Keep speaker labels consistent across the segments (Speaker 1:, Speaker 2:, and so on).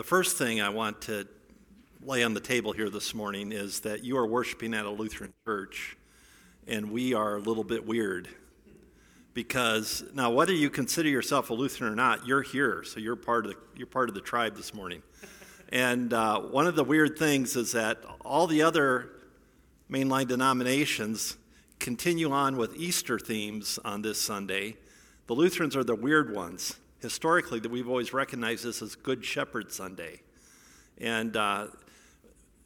Speaker 1: the first thing I want to lay on the table here this morning is that you are worshiping at a Lutheran church, and we are a little bit weird. Because now, whether you consider yourself a Lutheran or not, you're here, so you're part of the, you're part of the tribe this morning. And uh, one of the weird things is that all the other mainline denominations continue on with Easter themes on this Sunday. The Lutherans are the weird ones. Historically, that we've always recognized this as Good Shepherd Sunday, and uh,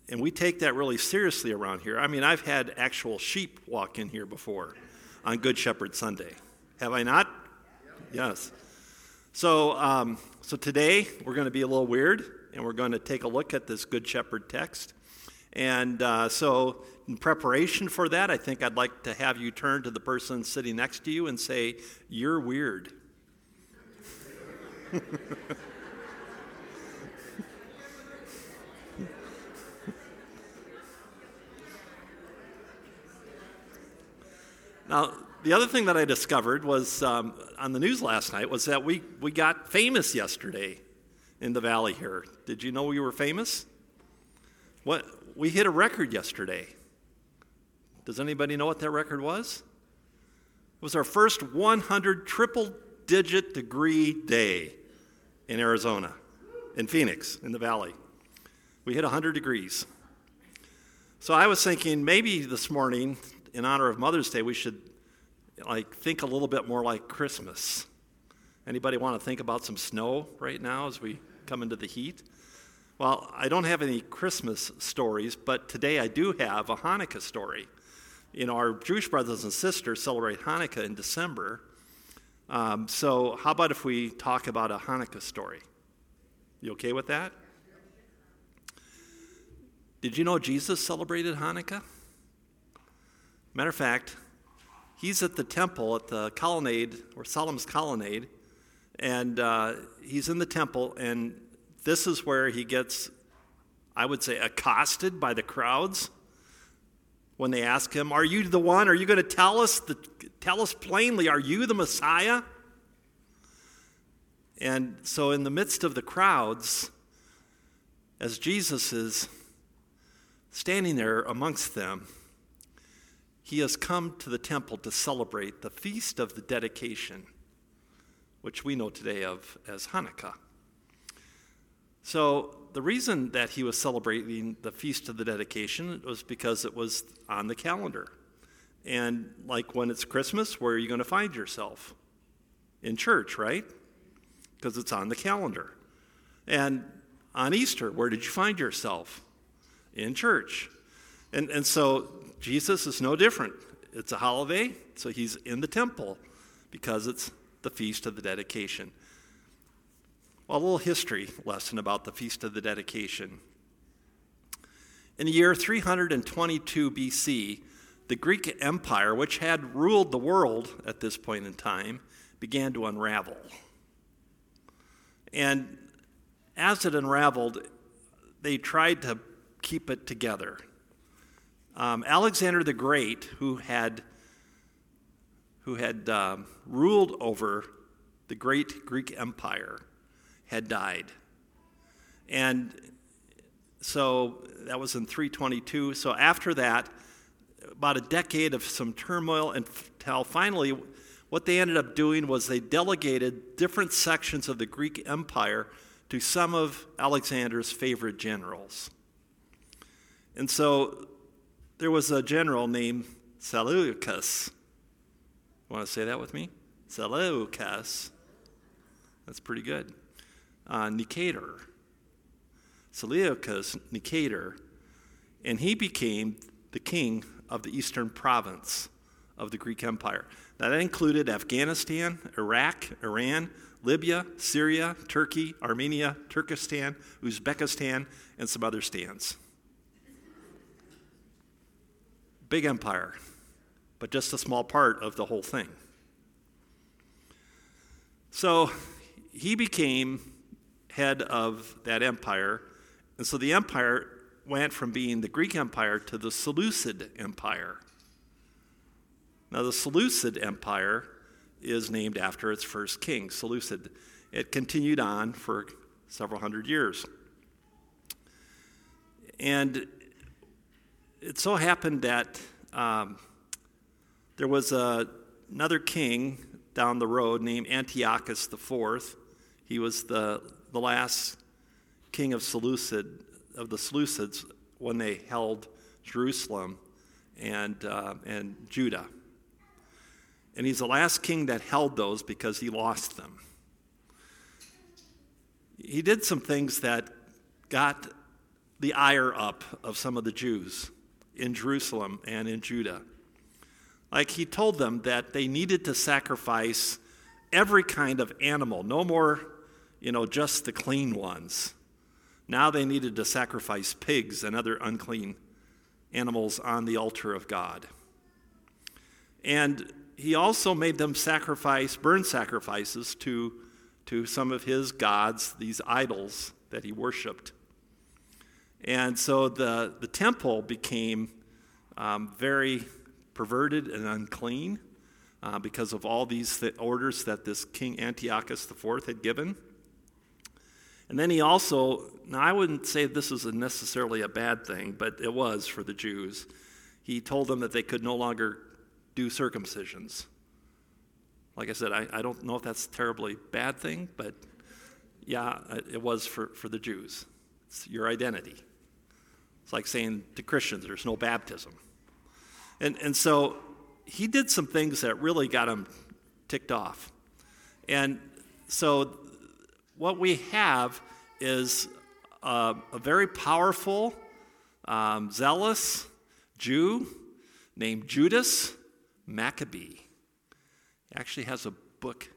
Speaker 1: and we take that really seriously around here. I mean, I've had actual sheep walk in here before on Good Shepherd Sunday. Have I not? Yes. So um, so today we're going to be a little weird, and we're going to take a look at this Good Shepherd text. And uh, so, in preparation for that, I think I'd like to have you turn to the person sitting next to you and say, You're weird. now, the other thing that I discovered was um, on the news last night was that we, we got famous yesterday in the valley here. Did you know we were famous? What we hit a record yesterday. Does anybody know what that record was? It was our first 100 triple digit degree day in Arizona, in Phoenix, in the valley. We hit 100 degrees. So I was thinking maybe this morning, in honor of Mother's Day, we should like think a little bit more like Christmas. Anybody want to think about some snow right now as we come into the heat? Well, I don't have any Christmas stories, but today I do have a Hanukkah story. You know, our Jewish brothers and sisters celebrate Hanukkah in December. Um, so, how about if we talk about a Hanukkah story? You okay with that? Did you know Jesus celebrated Hanukkah? Matter of fact, he's at the temple at the colonnade, or Solomon's colonnade, and uh, he's in the temple, and this is where he gets, I would say, accosted by the crowds when they ask him, Are you the one? Are you going to tell us, the, tell us plainly, are you the Messiah? And so, in the midst of the crowds, as Jesus is standing there amongst them, he has come to the temple to celebrate the feast of the dedication, which we know today of as Hanukkah. So, the reason that he was celebrating the Feast of the Dedication was because it was on the calendar. And like when it's Christmas, where are you going to find yourself? In church, right? Because it's on the calendar. And on Easter, where did you find yourself? In church. And, and so Jesus is no different. It's a holiday, so he's in the temple because it's the Feast of the Dedication. Well, a little history lesson about the Feast of the Dedication. In the year 322 BC, the Greek Empire, which had ruled the world at this point in time, began to unravel. And as it unraveled, they tried to keep it together. Um, Alexander the Great, who had, who had um, ruled over the great Greek Empire, had died. And so that was in 322. So after that, about a decade of some turmoil until finally what they ended up doing was they delegated different sections of the Greek Empire to some of Alexander's favorite generals. And so there was a general named Seleucus. Want to say that with me? Seleucus. That's pretty good uh, Nicator, Seleucus Nicator, and he became the king of the eastern province of the Greek Empire. Now, that included Afghanistan, Iraq, Iran, Libya, Syria, Turkey, Armenia, Turkestan, Uzbekistan, and some other stands. Big empire, but just a small part of the whole thing. So he became head of that empire. And so the empire went from being the Greek Empire to the Seleucid Empire. Now, the Seleucid Empire is named after its first king, Seleucid. It continued on for several hundred years. And it so happened that um, there was a, another king down the road named Antiochus IV. He was the, the last king of Seleucid, of the Seleucids when they held Jerusalem and, uh, and Judah. And he's the last king that held those because he lost them. He did some things that got the ire up of some of the Jews in Jerusalem and in Judah. Like he told them that they needed to sacrifice every kind of animal, no more, you know, just the clean ones. Now they needed to sacrifice pigs and other unclean animals on the altar of God. And he also made them sacrifice, burn sacrifices to, to some of his gods, these idols that he worshiped. And so the, the temple became um, very perverted and unclean uh, because of all these th- orders that this King Antiochus IV had given. And then he also, now I wouldn't say this is necessarily a bad thing, but it was for the Jews. He told them that they could no longer do circumcisions. Like I said, I, I don't know if that's terribly bad thing, but yeah, it was for, for the Jews. It's your identity. It's like saying to Christians, there's no baptism. And, and so he did some things that really got him ticked off. And so what we have is a, a very powerful, um, zealous Jew named Judas Maccabee. He actually has a book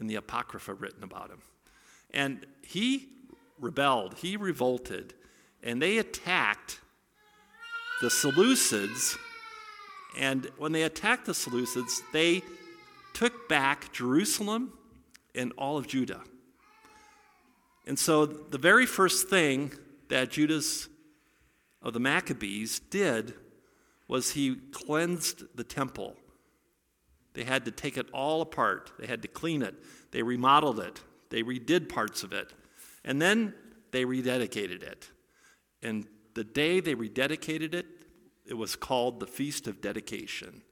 Speaker 1: in the Apocrypha written about him. And he rebelled, he revolted, and they attacked the Seleucids and when they attacked the Seleucids, they took back Jerusalem and all of Judah. And so the very first thing that Judas of the Maccabees did was he cleansed the temple. They had to take it all apart. They had to clean it. They remodeled it. They redid parts of it. And then they rededicated it. And the day they rededicated it, it was called the Feast of Dedication,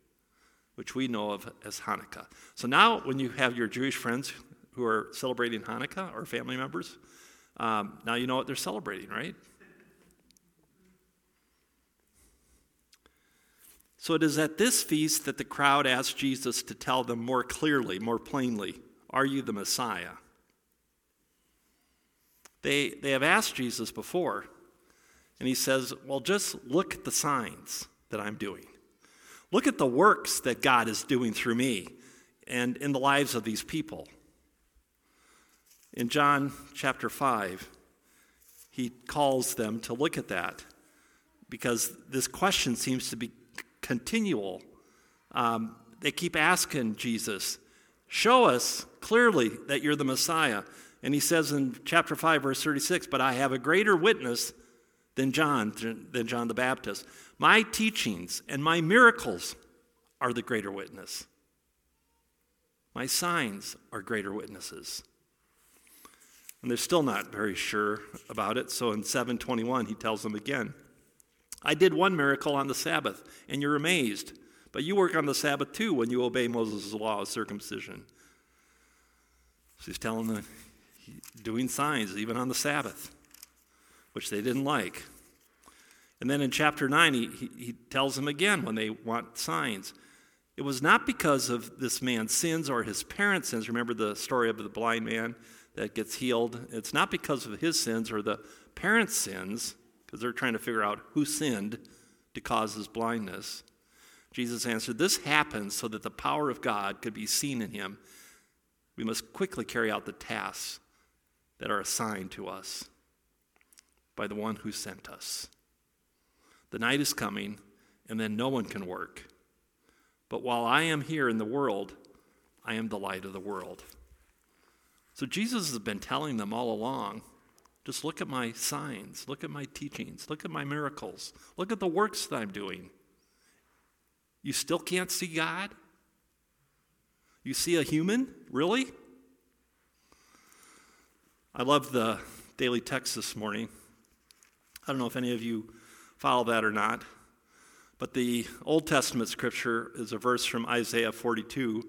Speaker 1: which we know of as Hanukkah. So now, when you have your Jewish friends who are celebrating Hanukkah or family members, um, now you know what they're celebrating, right? So it is at this feast that the crowd asked Jesus to tell them more clearly, more plainly, Are you the Messiah? They, they have asked Jesus before, and he says, Well, just look at the signs that I'm doing. Look at the works that God is doing through me and in the lives of these people. In John chapter 5, he calls them to look at that because this question seems to be continual. Um, they keep asking Jesus, Show us clearly that you're the Messiah. And he says in chapter 5, verse 36, But I have a greater witness than John, than John the Baptist. My teachings and my miracles are the greater witness. My signs are greater witnesses. And they're still not very sure about it. So in 721, he tells them again I did one miracle on the Sabbath, and you're amazed. But you work on the Sabbath too when you obey Moses' law of circumcision. So he's telling them, doing signs even on the Sabbath which they didn't like. And then in chapter 9, he, he tells them again when they want signs. It was not because of this man's sins or his parents' sins. Remember the story of the blind man that gets healed? It's not because of his sins or the parents' sins, because they're trying to figure out who sinned to cause his blindness. Jesus answered, This happens so that the power of God could be seen in him. We must quickly carry out the tasks that are assigned to us by the one who sent us. The night is coming, and then no one can work. But while I am here in the world, I am the light of the world. So Jesus has been telling them all along just look at my signs, look at my teachings, look at my miracles, look at the works that I'm doing. You still can't see God? You see a human? Really? I love the daily text this morning I don't know if any of you follow that or not, but the Old Testament scripture is a verse from Isaiah 42,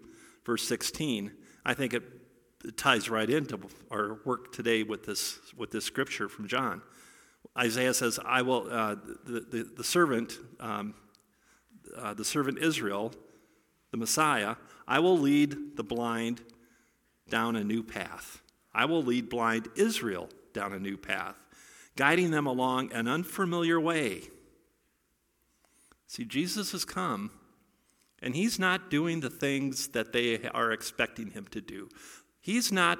Speaker 1: verse 16. I think it, it ties right into our work today with this, with this scripture from John. Isaiah says, I will, uh, the, the, the, servant, um, uh, the servant Israel, the Messiah, I will lead the blind down a new path. I will lead blind Israel down a new path, guiding them along an unfamiliar way. See, Jesus has come, and he's not doing the things that they are expecting him to do. He's not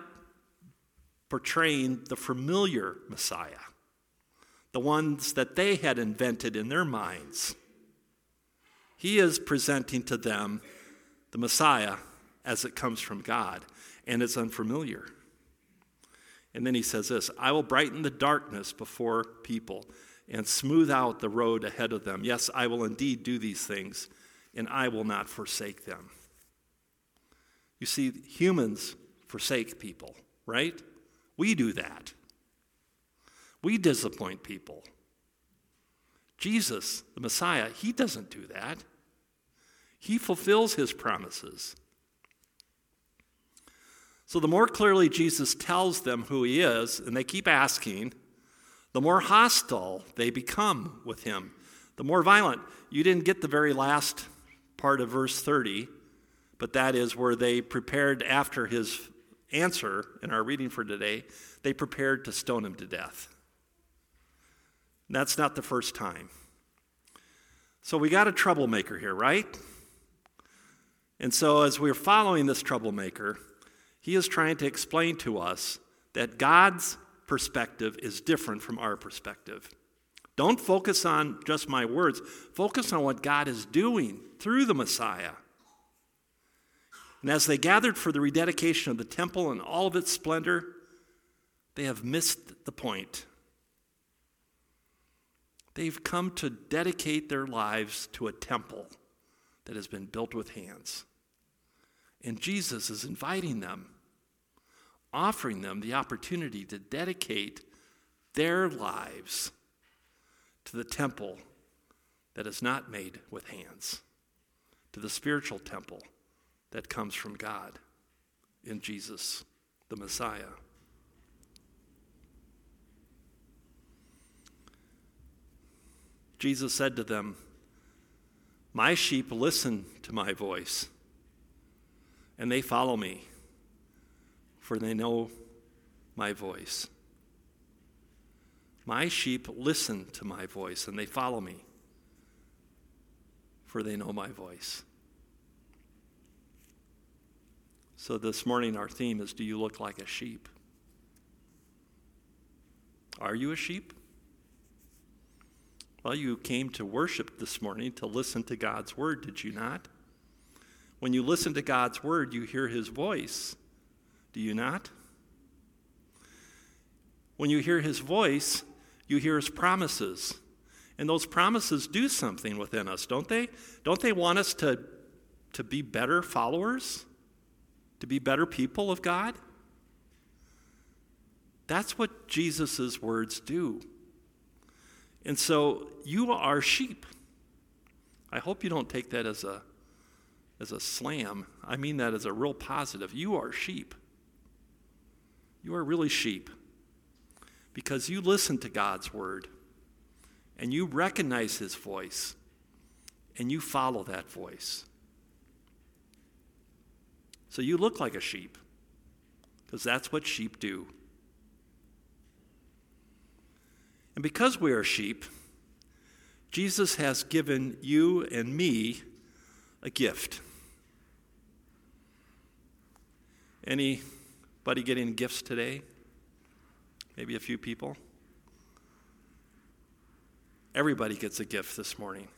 Speaker 1: portraying the familiar Messiah, the ones that they had invented in their minds. He is presenting to them the Messiah as it comes from God, and it's unfamiliar. And then he says this I will brighten the darkness before people and smooth out the road ahead of them. Yes, I will indeed do these things, and I will not forsake them. You see, humans forsake people, right? We do that. We disappoint people. Jesus, the Messiah, he doesn't do that. He fulfills his promises. So, the more clearly Jesus tells them who he is, and they keep asking, the more hostile they become with him, the more violent. You didn't get the very last part of verse 30, but that is where they prepared after his answer in our reading for today, they prepared to stone him to death. And that's not the first time. So we got a troublemaker here, right? And so, as we're following this troublemaker, he is trying to explain to us that God's perspective is different from our perspective. Don't focus on just my words, focus on what God is doing through the Messiah. And as they gathered for the rededication of the temple and all of its splendor, they have missed the point. They've come to dedicate their lives to a temple that has been built with hands. And Jesus is inviting them, offering them the opportunity to dedicate their lives to the temple that is not made with hands, to the spiritual temple that comes from God in Jesus, the Messiah. Jesus said to them, My sheep listen to my voice and they follow me, for they know my voice. My sheep listen to my voice, and they follow me, for they know my voice. So this morning, our theme is Do you look like a sheep? Are you a sheep? Well, you came to worship this morning to listen to God's word, did you not? When you listen to God's word, you hear his voice. Do you not? When you hear his voice, you hear his promises. And those promises do something within us, don't they? Don't they want us to, to be better followers? To be better people of God? That's what Jesus' words do. And so you are sheep. I hope you don't take that as a as a slam. I mean that as a real positive. You are sheep. You are really sheep because you listen to God's word and you recognize his voice and you follow that voice. So you look like a sheep because that's what sheep do. And because we are sheep, Jesus has given you and me a gift. Anybody getting gifts today? Maybe a few people? Everybody gets a gift this morning,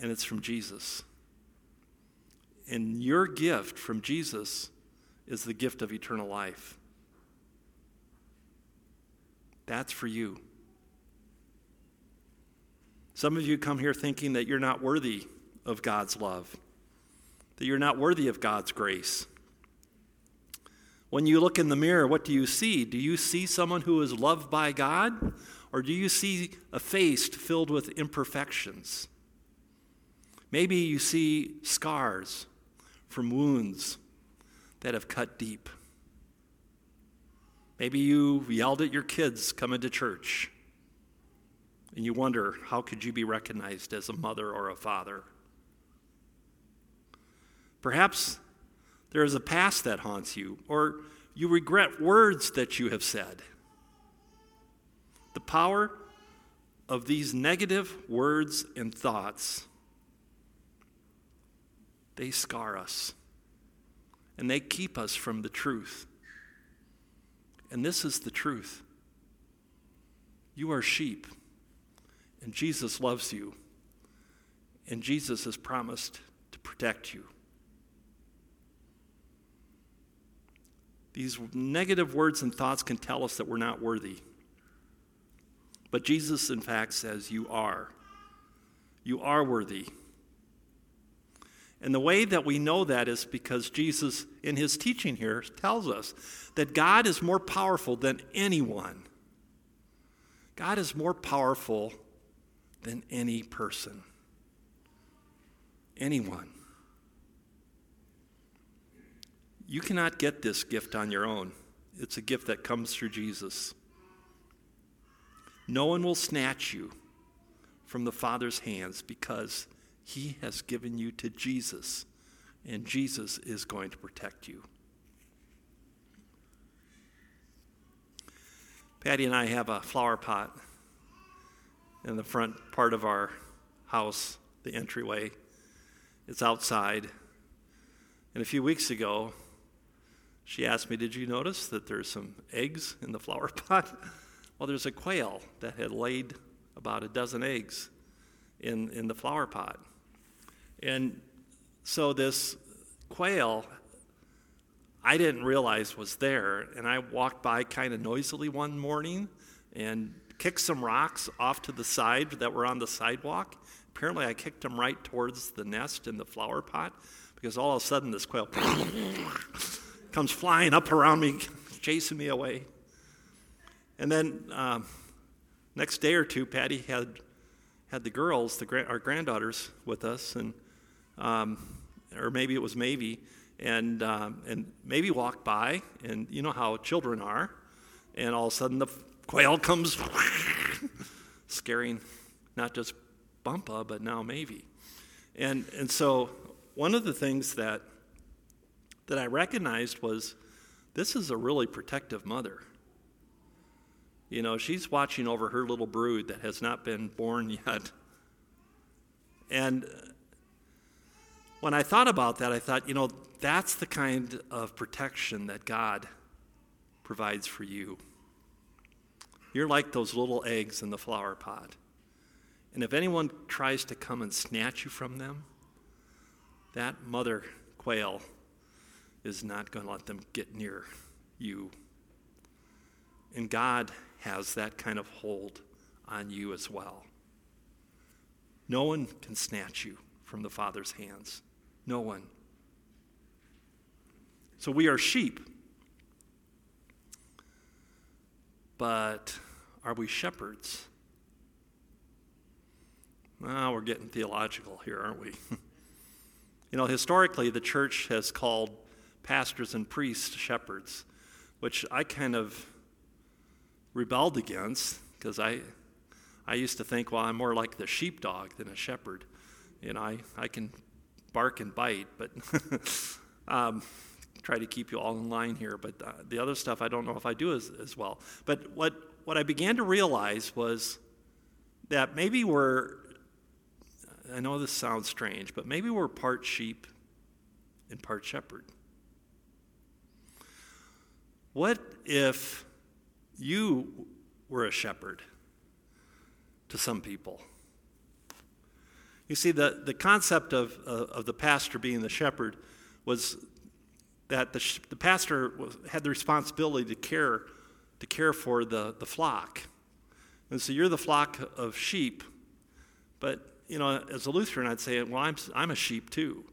Speaker 1: and it's from Jesus. And your gift from Jesus is the gift of eternal life. That's for you. Some of you come here thinking that you're not worthy of God's love, that you're not worthy of God's grace. When you look in the mirror, what do you see? Do you see someone who is loved by God? Or do you see a face filled with imperfections? Maybe you see scars from wounds that have cut deep. Maybe you yelled at your kids coming to church and you wonder how could you be recognized as a mother or a father? Perhaps there is a past that haunts you, or you regret words that you have said. The power of these negative words and thoughts, they scar us and they keep us from the truth. And this is the truth. You are sheep, and Jesus loves you, and Jesus has promised to protect you. These negative words and thoughts can tell us that we're not worthy. But Jesus, in fact, says, You are. You are worthy. And the way that we know that is because Jesus, in his teaching here, tells us that God is more powerful than anyone. God is more powerful than any person. Anyone. You cannot get this gift on your own. It's a gift that comes through Jesus. No one will snatch you from the Father's hands because he has given you to Jesus, and Jesus is going to protect you. Patty and I have a flower pot in the front part of our house, the entryway. It's outside. And a few weeks ago, she asked me, Did you notice that there's some eggs in the flower pot? Well, there's a quail that had laid about a dozen eggs in, in the flower pot. And so this quail, I didn't realize was there. And I walked by kind of noisily one morning and kicked some rocks off to the side that were on the sidewalk. Apparently, I kicked them right towards the nest in the flower pot because all of a sudden this quail comes flying up around me, chasing me away. And then um, next day or two, Patty had had the girls, the our granddaughters, with us, and um, or maybe it was maybe, and um, and maybe walked by, and you know how children are, and all of a sudden the quail comes, scaring not just Bumpa, but now maybe, and and so one of the things that that I recognized was this is a really protective mother. You know, she's watching over her little brood that has not been born yet. And when I thought about that, I thought, you know, that's the kind of protection that God provides for you. You're like those little eggs in the flower pot. And if anyone tries to come and snatch you from them, that mother quail is not going to let them get near you. And God has that kind of hold on you as well. No one can snatch you from the Father's hands. No one. So we are sheep. But are we shepherds? Well, we're getting theological here, aren't we? you know, historically, the church has called pastors and priests shepherds, which I kind of rebelled against because I, I used to think, well, I'm more like the sheepdog than a shepherd. You know, I, I can bark and bite, but um, try to keep you all in line here. But uh, the other stuff, I don't know if I do as, as well. But what, what I began to realize was that maybe we're, I know this sounds strange, but maybe we're part sheep and part shepherd. What if you were a shepherd to some people? You see, the, the concept of, uh, of the pastor being the shepherd was that the, sh- the pastor was, had the responsibility to care, to care for the, the flock. And so you're the flock of sheep, but you know, as a Lutheran, I'd say, well, I'm, I'm a sheep too.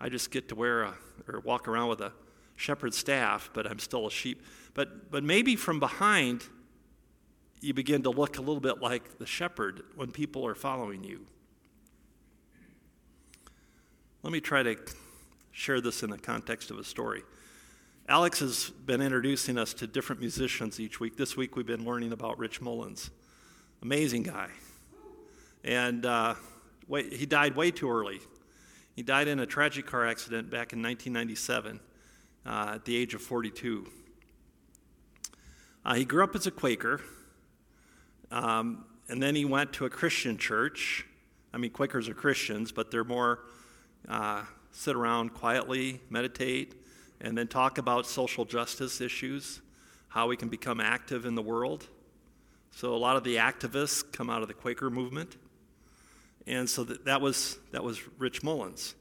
Speaker 1: I just get to wear a, or walk around with a shepherd staff, but I'm still a sheep. But, but maybe from behind, you begin to look a little bit like the shepherd when people are following you. Let me try to share this in the context of a story. Alex has been introducing us to different musicians each week. This week we've been learning about Rich Mullins. Amazing guy. And uh, wait, he died way too early. He died in a tragic car accident back in 1997 uh, at the age of 42. Uh, he grew up as a Quaker, um, and then he went to a Christian church. I mean, Quakers are Christians, but they're more uh, sit around quietly, meditate, and then talk about social justice issues, how we can become active in the world. So a lot of the activists come out of the Quaker movement. And so that, that, was, that was Rich Mullins.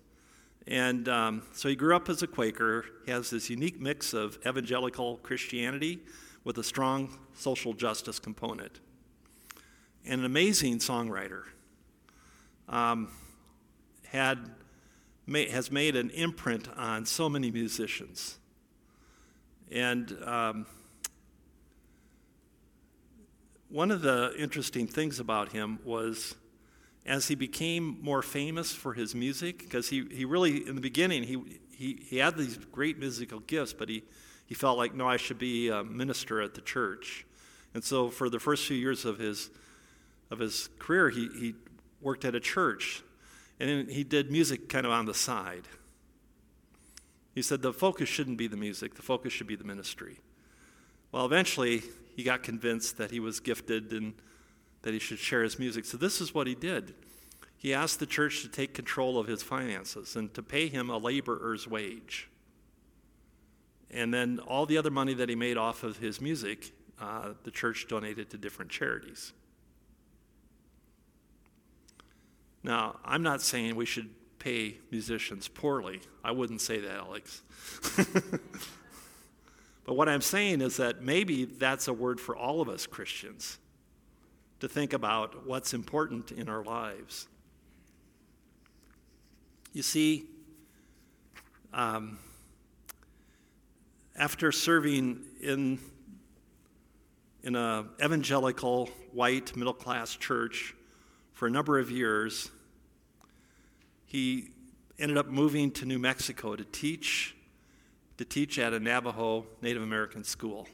Speaker 1: And um, so he grew up as a Quaker. He has this unique mix of evangelical Christianity with a strong social justice component. And an amazing songwriter. Um, had has made an imprint on so many musicians. And um, one of the interesting things about him was as he became more famous for his music, because he, he really, in the beginning, he, he, he had these great musical gifts, but he, he felt like, no, I should be a minister at the church. And so for the first few years of his, of his career, he, he worked at a church and then he did music kind of on the side. He said the focus shouldn't be the music, the focus should be the ministry. Well, eventually, he got convinced that he was gifted and that he should share his music. So, this is what he did. He asked the church to take control of his finances and to pay him a laborer's wage. And then all the other money that he made off of his music, uh, the church donated to different charities. Now, I'm not saying we should pay musicians poorly. I wouldn't say that, Alex. but what I'm saying is that maybe that's a word for all of us Christians to think about what's important in our lives. You see, um, after serving in, in an evangelical, white, middle class church for a number of years, he ended up moving to New Mexico to teach to teach at a Navajo Native American school.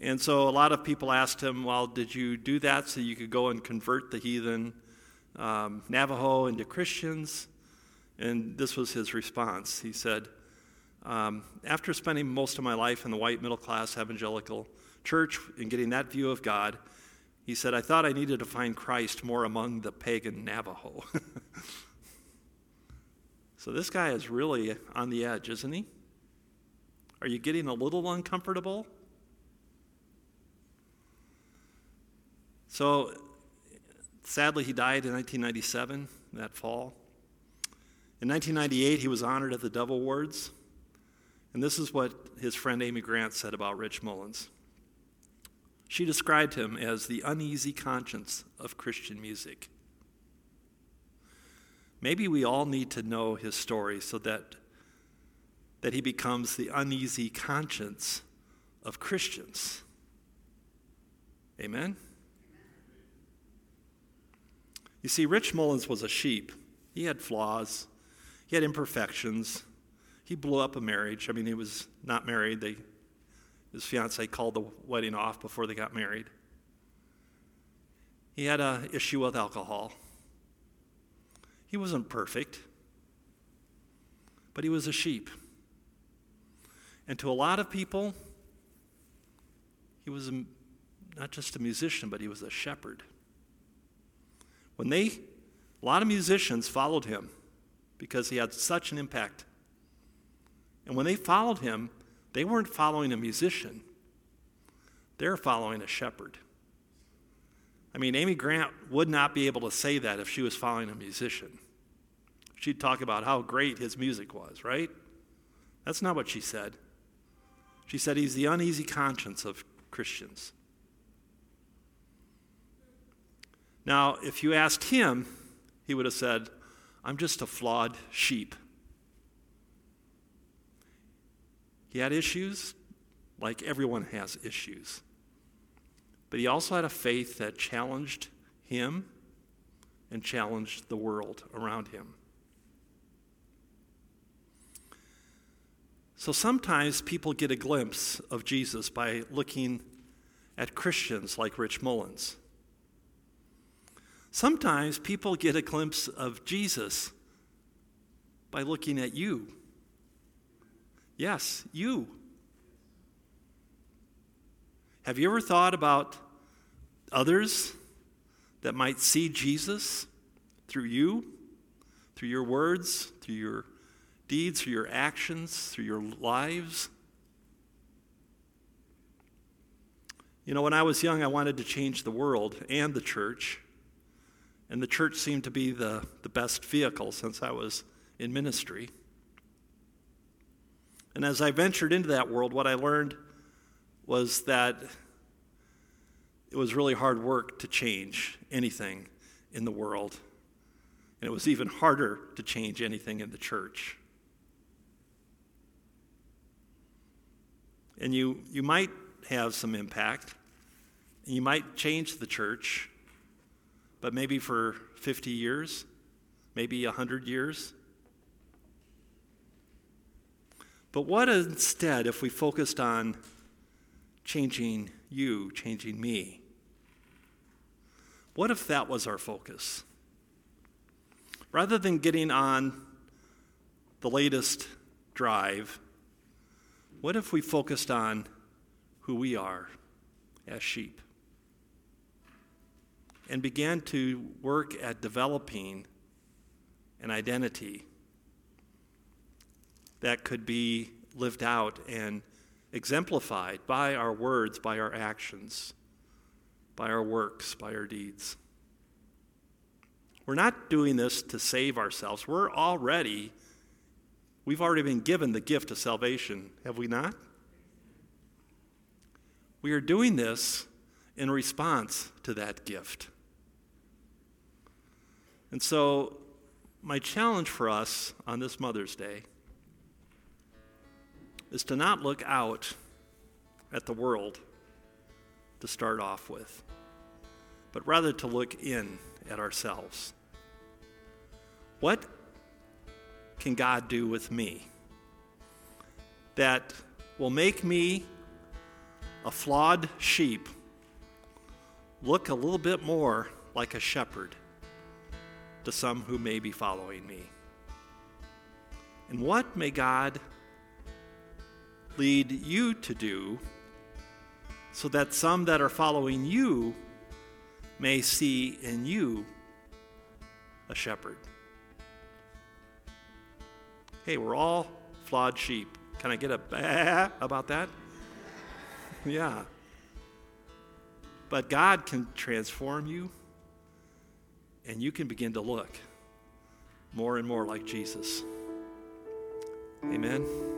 Speaker 1: And so a lot of people asked him, Well, did you do that so you could go and convert the heathen um, Navajo into Christians? And this was his response. He said, um, After spending most of my life in the white middle class evangelical church and getting that view of God, he said, I thought I needed to find Christ more among the pagan Navajo. so this guy is really on the edge, isn't he? Are you getting a little uncomfortable? So sadly, he died in 1997, that fall. In 1998, he was honored at the Dove Awards. And this is what his friend Amy Grant said about Rich Mullins. She described him as the uneasy conscience of Christian music. Maybe we all need to know his story so that, that he becomes the uneasy conscience of Christians. Amen? You see, Rich Mullins was a sheep. He had flaws, he had imperfections. He blew up a marriage. I mean, he was not married, they his fiance called the wedding off before they got married. He had an issue with alcohol. He wasn't perfect, but he was a sheep. And to a lot of people, he was a, not just a musician, but he was a shepherd. When they, a lot of musicians followed him because he had such an impact. And when they followed him, they weren't following a musician, they're following a shepherd. I mean, Amy Grant would not be able to say that if she was following a musician. She'd talk about how great his music was, right? That's not what she said. She said he's the uneasy conscience of Christians. Now, if you asked him, he would have said, I'm just a flawed sheep. He had issues, like everyone has issues. But he also had a faith that challenged him and challenged the world around him. So sometimes people get a glimpse of Jesus by looking at Christians like Rich Mullins. Sometimes people get a glimpse of Jesus by looking at you. Yes, you. Have you ever thought about others that might see Jesus through you, through your words, through your deeds, through your actions, through your lives? You know, when I was young, I wanted to change the world and the church. And the church seemed to be the, the best vehicle since I was in ministry. And as I ventured into that world, what I learned was that it was really hard work to change anything in the world. And it was even harder to change anything in the church. And you, you might have some impact, and you might change the church, but maybe for 50 years, maybe 100 years. But what instead if we focused on changing you, changing me? What if that was our focus? Rather than getting on the latest drive, what if we focused on who we are as sheep and began to work at developing an identity that could be lived out and exemplified by our words, by our actions, by our works, by our deeds. We're not doing this to save ourselves. We're already, we've already been given the gift of salvation, have we not? We are doing this in response to that gift. And so, my challenge for us on this Mother's Day is to not look out at the world to start off with, but rather to look in at ourselves. What can God do with me that will make me, a flawed sheep, look a little bit more like a shepherd to some who may be following me? And what may God lead you to do so that some that are following you may see in you a shepherd. Hey, we're all flawed sheep. Can I get a bah about that? yeah. But God can transform you, and you can begin to look more and more like Jesus. Amen.